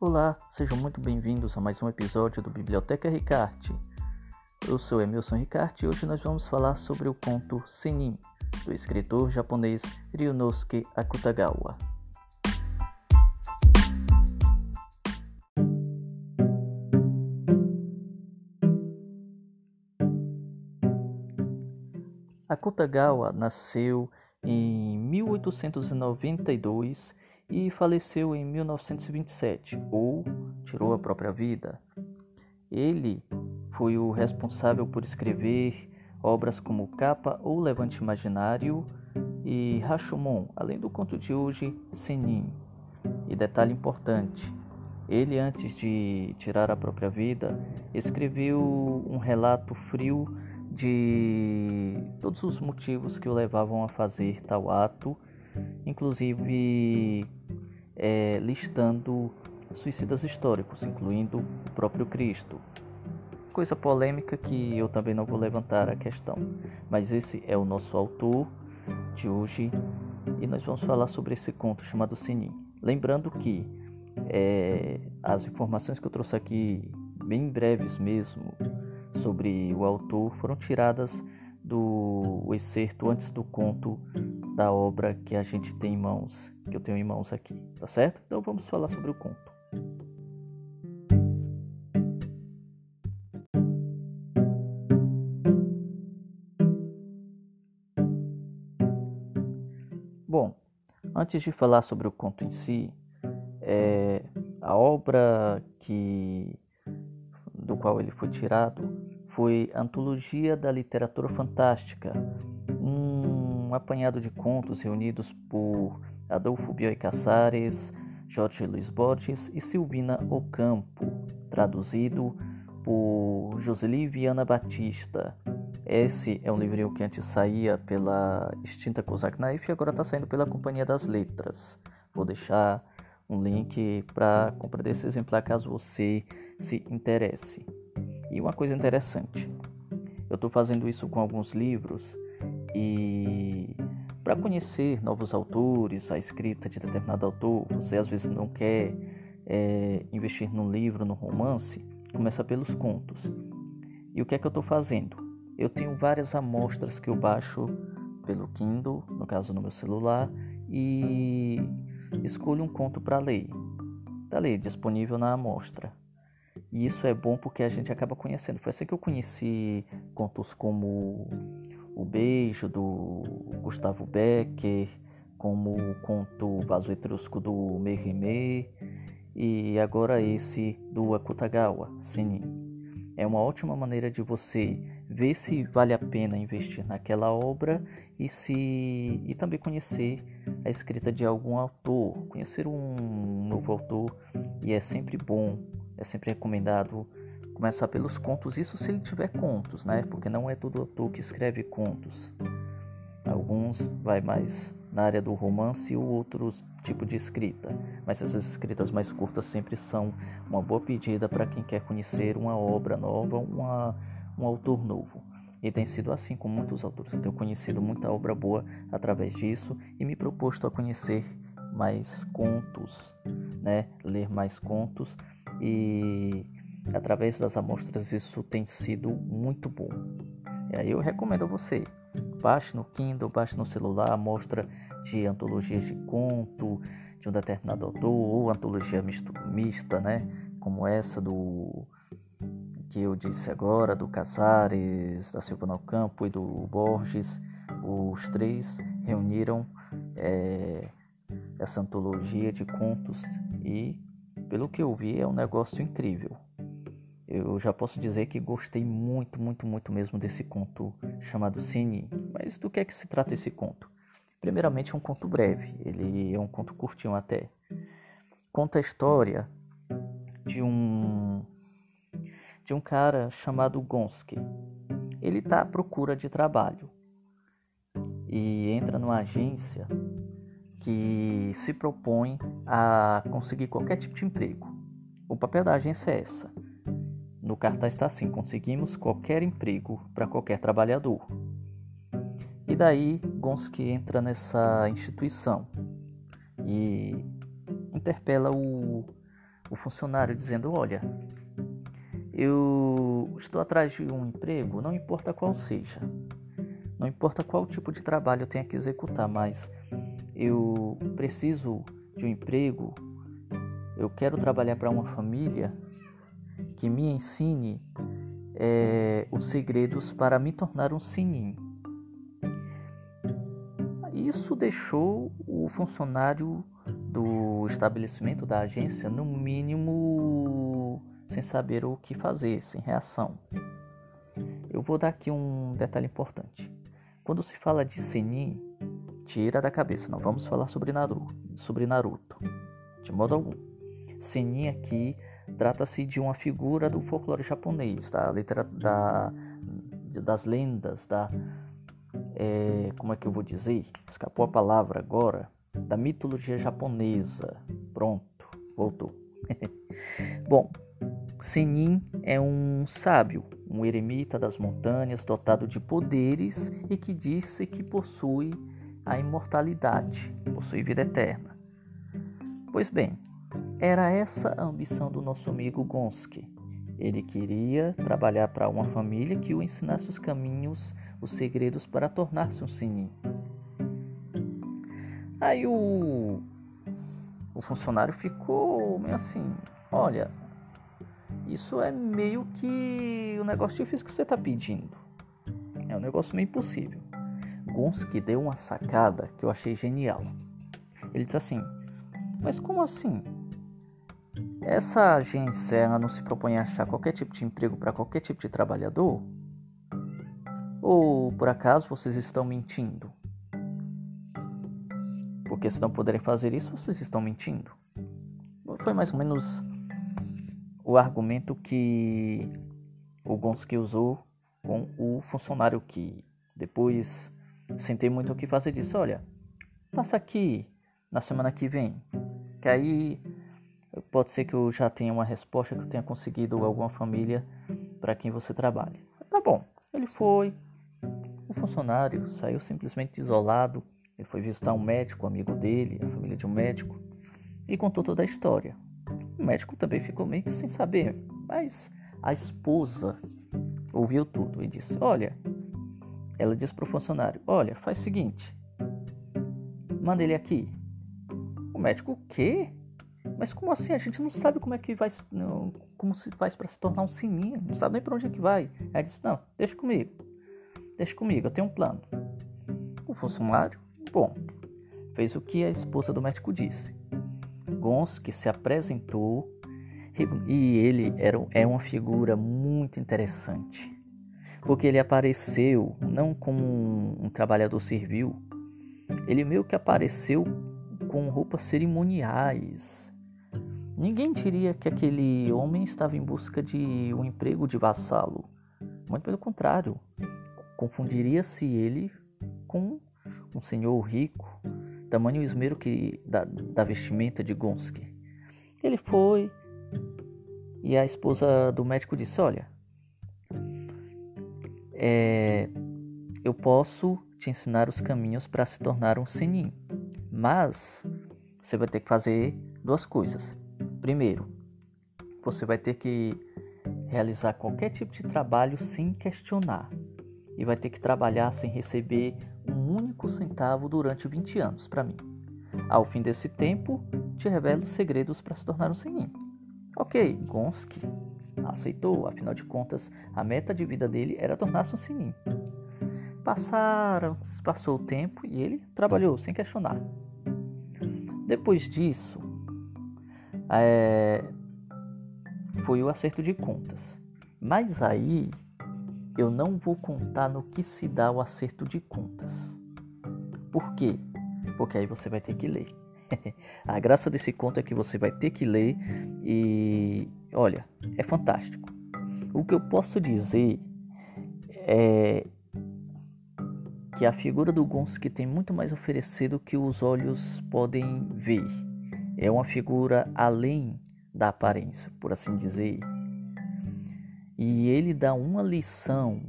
Olá, sejam muito bem-vindos a mais um episódio do Biblioteca Ricarte. Eu sou Emilson Ricarte e hoje nós vamos falar sobre o conto Senin, do escritor japonês Ryunosuke Akutagawa. Akutagawa nasceu em 1892 e faleceu em 1927, ou tirou a própria vida. Ele foi o responsável por escrever obras como Capa ou Levante Imaginário e Rashomon, além do conto de hoje Senin. E detalhe importante, ele antes de tirar a própria vida, escreveu um relato frio de todos os motivos que o levavam a fazer tal ato, inclusive é, listando suicidas históricos, incluindo o próprio Cristo. Coisa polêmica que eu também não vou levantar a questão, mas esse é o nosso autor de hoje e nós vamos falar sobre esse conto chamado Sinim. Lembrando que é, as informações que eu trouxe aqui, bem breves mesmo, sobre o autor foram tiradas do excerto antes do conto da obra que a gente tem em mãos, que eu tenho em mãos aqui, tá certo? Então vamos falar sobre o conto. Bom, antes de falar sobre o conto em si, é, a obra que do qual ele foi tirado foi Antologia da Literatura Fantástica, um apanhado de contos reunidos por Adolfo Bioy Casares, Jorge Luiz Borges e Silvina Ocampo, traduzido por Joseli Viana Batista. Esse é um livrinho que antes saía pela extinta Kozak Knife e agora está saindo pela Companhia das Letras. Vou deixar um link para comprar desse exemplar caso você se interesse. E uma coisa interessante, eu estou fazendo isso com alguns livros e para conhecer novos autores, a escrita de determinado autor, você às vezes não quer é, investir num livro, num romance, começa pelos contos. E o que é que eu estou fazendo? Eu tenho várias amostras que eu baixo pelo Kindle, no caso no meu celular, e escolho um conto para ler. Está ali disponível na amostra. E isso é bom porque a gente acaba conhecendo. Foi assim que eu conheci contos como O Beijo, do Gustavo Becker, como o conto Vaso Etrusco do Merime e agora esse do Akutagawa, Senin. É uma ótima maneira de você ver se vale a pena investir naquela obra e se e também conhecer a escrita de algum autor, conhecer um novo autor e é sempre bom é sempre recomendado começar pelos contos, isso se ele tiver contos, né? Porque não é todo autor que escreve contos. Alguns vai mais na área do romance e outros tipo de escrita, mas essas escritas mais curtas sempre são uma boa pedida para quem quer conhecer uma obra nova, uma, um autor novo. E tem sido assim com muitos autores. Eu tenho conhecido muita obra boa através disso e me proposto a conhecer mais contos, né? Ler mais contos e através das amostras isso tem sido muito bom. E aí eu recomendo a você, baixe no Kindle, baixe no celular, amostra de antologias de conto de um determinado autor ou antologia mista, né? Como essa do que eu disse agora, do Casares, da Silvana Alcampo e do Borges. Os três reuniram é, essa antologia de contos e pelo que eu vi, é um negócio incrível. Eu já posso dizer que gostei muito, muito, muito mesmo desse conto chamado Cine. Mas do que é que se trata esse conto? Primeiramente, é um conto breve, ele é um conto curtinho até. Conta a história de um de um cara chamado Gonski. Ele está à procura de trabalho e entra numa agência que se propõe a conseguir qualquer tipo de emprego. O papel da agência é essa. No cartaz está assim: conseguimos qualquer emprego para qualquer trabalhador. E daí Gonski entra nessa instituição e interpela o, o funcionário dizendo: Olha, eu estou atrás de um emprego, não importa qual seja, não importa qual tipo de trabalho eu tenha que executar, mas eu preciso de um emprego, eu quero trabalhar para uma família que me ensine é, os segredos para me tornar um sininho. Isso deixou o funcionário do estabelecimento da agência, no mínimo, sem saber o que fazer, sem reação. Eu vou dar aqui um detalhe importante. Quando se fala de Senin, tira da cabeça, não vamos falar sobre Naruto, sobre Naruto de modo algum. Senin aqui trata-se de uma figura do folclore japonês, da letra da, das lendas, da é, como é que eu vou dizer? Escapou a palavra agora da mitologia japonesa. Pronto, voltou. Bom, Senin é um sábio, um eremita das montanhas, dotado de poderes e que disse que possui a imortalidade, possui vida eterna. Pois bem, era essa a ambição do nosso amigo Gonski. Ele queria trabalhar para uma família que o ensinasse os caminhos, os segredos para tornar-se um sininho. Aí o, o funcionário ficou meio assim: olha, isso é meio que o negócio difícil que você está pedindo. É um negócio meio impossível. Gonski deu uma sacada que eu achei genial. Ele disse assim: Mas como assim? Essa agência ela não se propõe a achar qualquer tipo de emprego para qualquer tipo de trabalhador? Ou por acaso vocês estão mentindo? Porque se não puderem fazer isso, vocês estão mentindo. Foi mais ou menos o argumento que o Gonski usou com o funcionário que depois sentei muito o que fazer disse, olha, passa aqui na semana que vem, que aí pode ser que eu já tenha uma resposta que eu tenha conseguido alguma família para quem você trabalha. Tá bom. Ele foi. O funcionário saiu simplesmente isolado. Ele foi visitar um médico, amigo dele, a família de um médico, e contou toda a história. O médico também ficou meio que sem saber, mas a esposa ouviu tudo e disse: Olha, ela disse para o funcionário: Olha, faz o seguinte, manda ele aqui. O médico, o quê? Mas como assim? A gente não sabe como é que vai, como se faz para se tornar um sininho, não sabe nem para onde é que vai. Aí disse: Não, deixa comigo, deixa comigo, eu tenho um plano. O funcionário, bom, fez o que a esposa do médico disse. Gonski se apresentou e ele era, é uma figura muito interessante, porque ele apareceu não como um, um trabalhador servil, ele meio que apareceu com roupas cerimoniais. Ninguém diria que aquele homem estava em busca de um emprego de vassalo. Muito pelo contrário, confundiria-se ele com um senhor rico, tamanho esmero que da, da vestimenta de Gonski. Ele foi e a esposa do médico disse: Olha, é, eu posso te ensinar os caminhos para se tornar um sininho, mas você vai ter que fazer duas coisas. Primeiro, você vai ter que realizar qualquer tipo de trabalho sem questionar e vai ter que trabalhar sem receber um único centavo durante 20 anos para mim. Ao fim desse tempo, te revelo os segredos para se tornar um sininho. Ok, Gonski aceitou, afinal de contas, a meta de vida dele era tornar-se um sininho. Passaram, passou o tempo e ele trabalhou sem questionar. Depois disso, é, foi o acerto de contas. Mas aí eu não vou contar no que se dá o acerto de contas. Por quê? Porque aí você vai ter que ler. a graça desse conto é que você vai ter que ler e olha, é fantástico. O que eu posso dizer é que a figura do Gonski tem muito mais a oferecer do que os olhos podem ver. É uma figura além da aparência, por assim dizer. E ele dá uma lição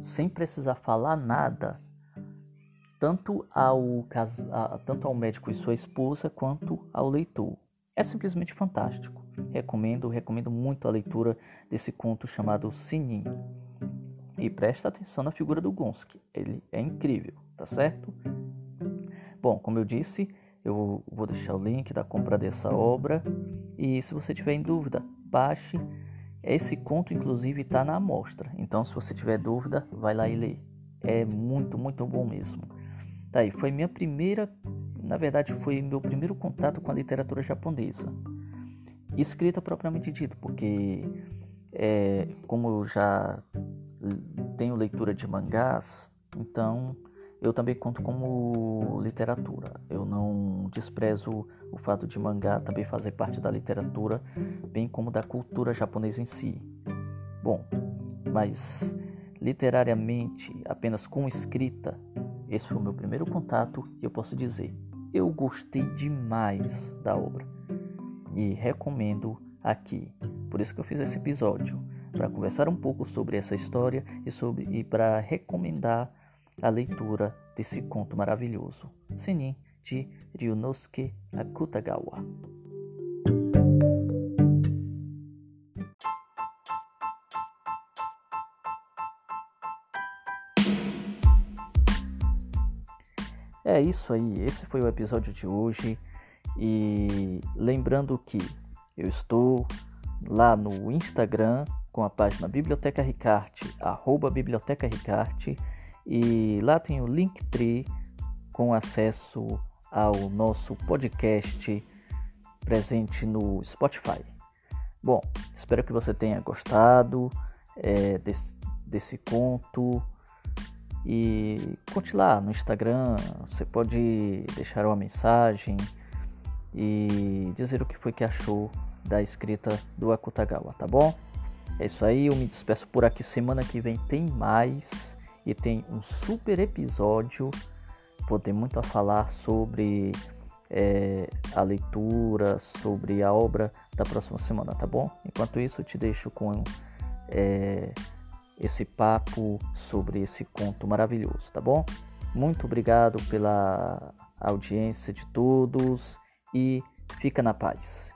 sem precisar falar nada tanto ao, tanto ao médico e sua esposa quanto ao leitor. É simplesmente fantástico. Recomendo, recomendo muito a leitura desse conto chamado Sininho. E presta atenção na figura do Gonski, ele é incrível, tá certo? Bom, como eu disse, eu vou deixar o link da compra dessa obra e se você tiver em dúvida, baixe. Esse conto, inclusive, está na amostra. Então, se você tiver dúvida, vai lá e lê. É muito, muito bom mesmo. Tá aí, foi minha primeira, na verdade, foi meu primeiro contato com a literatura japonesa. Escrita propriamente dito, porque é, como eu já tenho leitura de mangás, então eu também conto como literatura. Eu não desprezo o fato de mangá também fazer parte da literatura, bem como da cultura japonesa em si. Bom, mas literariamente, apenas com escrita, esse foi o meu primeiro contato e eu posso dizer, eu gostei demais da obra e recomendo aqui. Por isso que eu fiz esse episódio, para conversar um pouco sobre essa história e sobre e para recomendar a leitura desse conto maravilhoso, Senin de Ryunosuke Akutagawa. É isso aí, esse foi o episódio de hoje. E lembrando que eu estou lá no Instagram com a página Biblioteca Ricarte, arroba Biblioteca Ricarte, e lá tem o Linktree com acesso ao nosso podcast presente no Spotify. Bom, espero que você tenha gostado é, desse, desse conto. E conte lá no Instagram, você pode deixar uma mensagem e dizer o que foi que achou da escrita do Akutagawa, tá bom? É isso aí, eu me despeço por aqui. Semana que vem tem mais e tem um super episódio. Vou ter muito a falar sobre é, a leitura, sobre a obra da próxima semana, tá bom? Enquanto isso, eu te deixo com é, esse papo sobre esse conto maravilhoso, tá bom? Muito obrigado pela audiência de todos e fica na paz.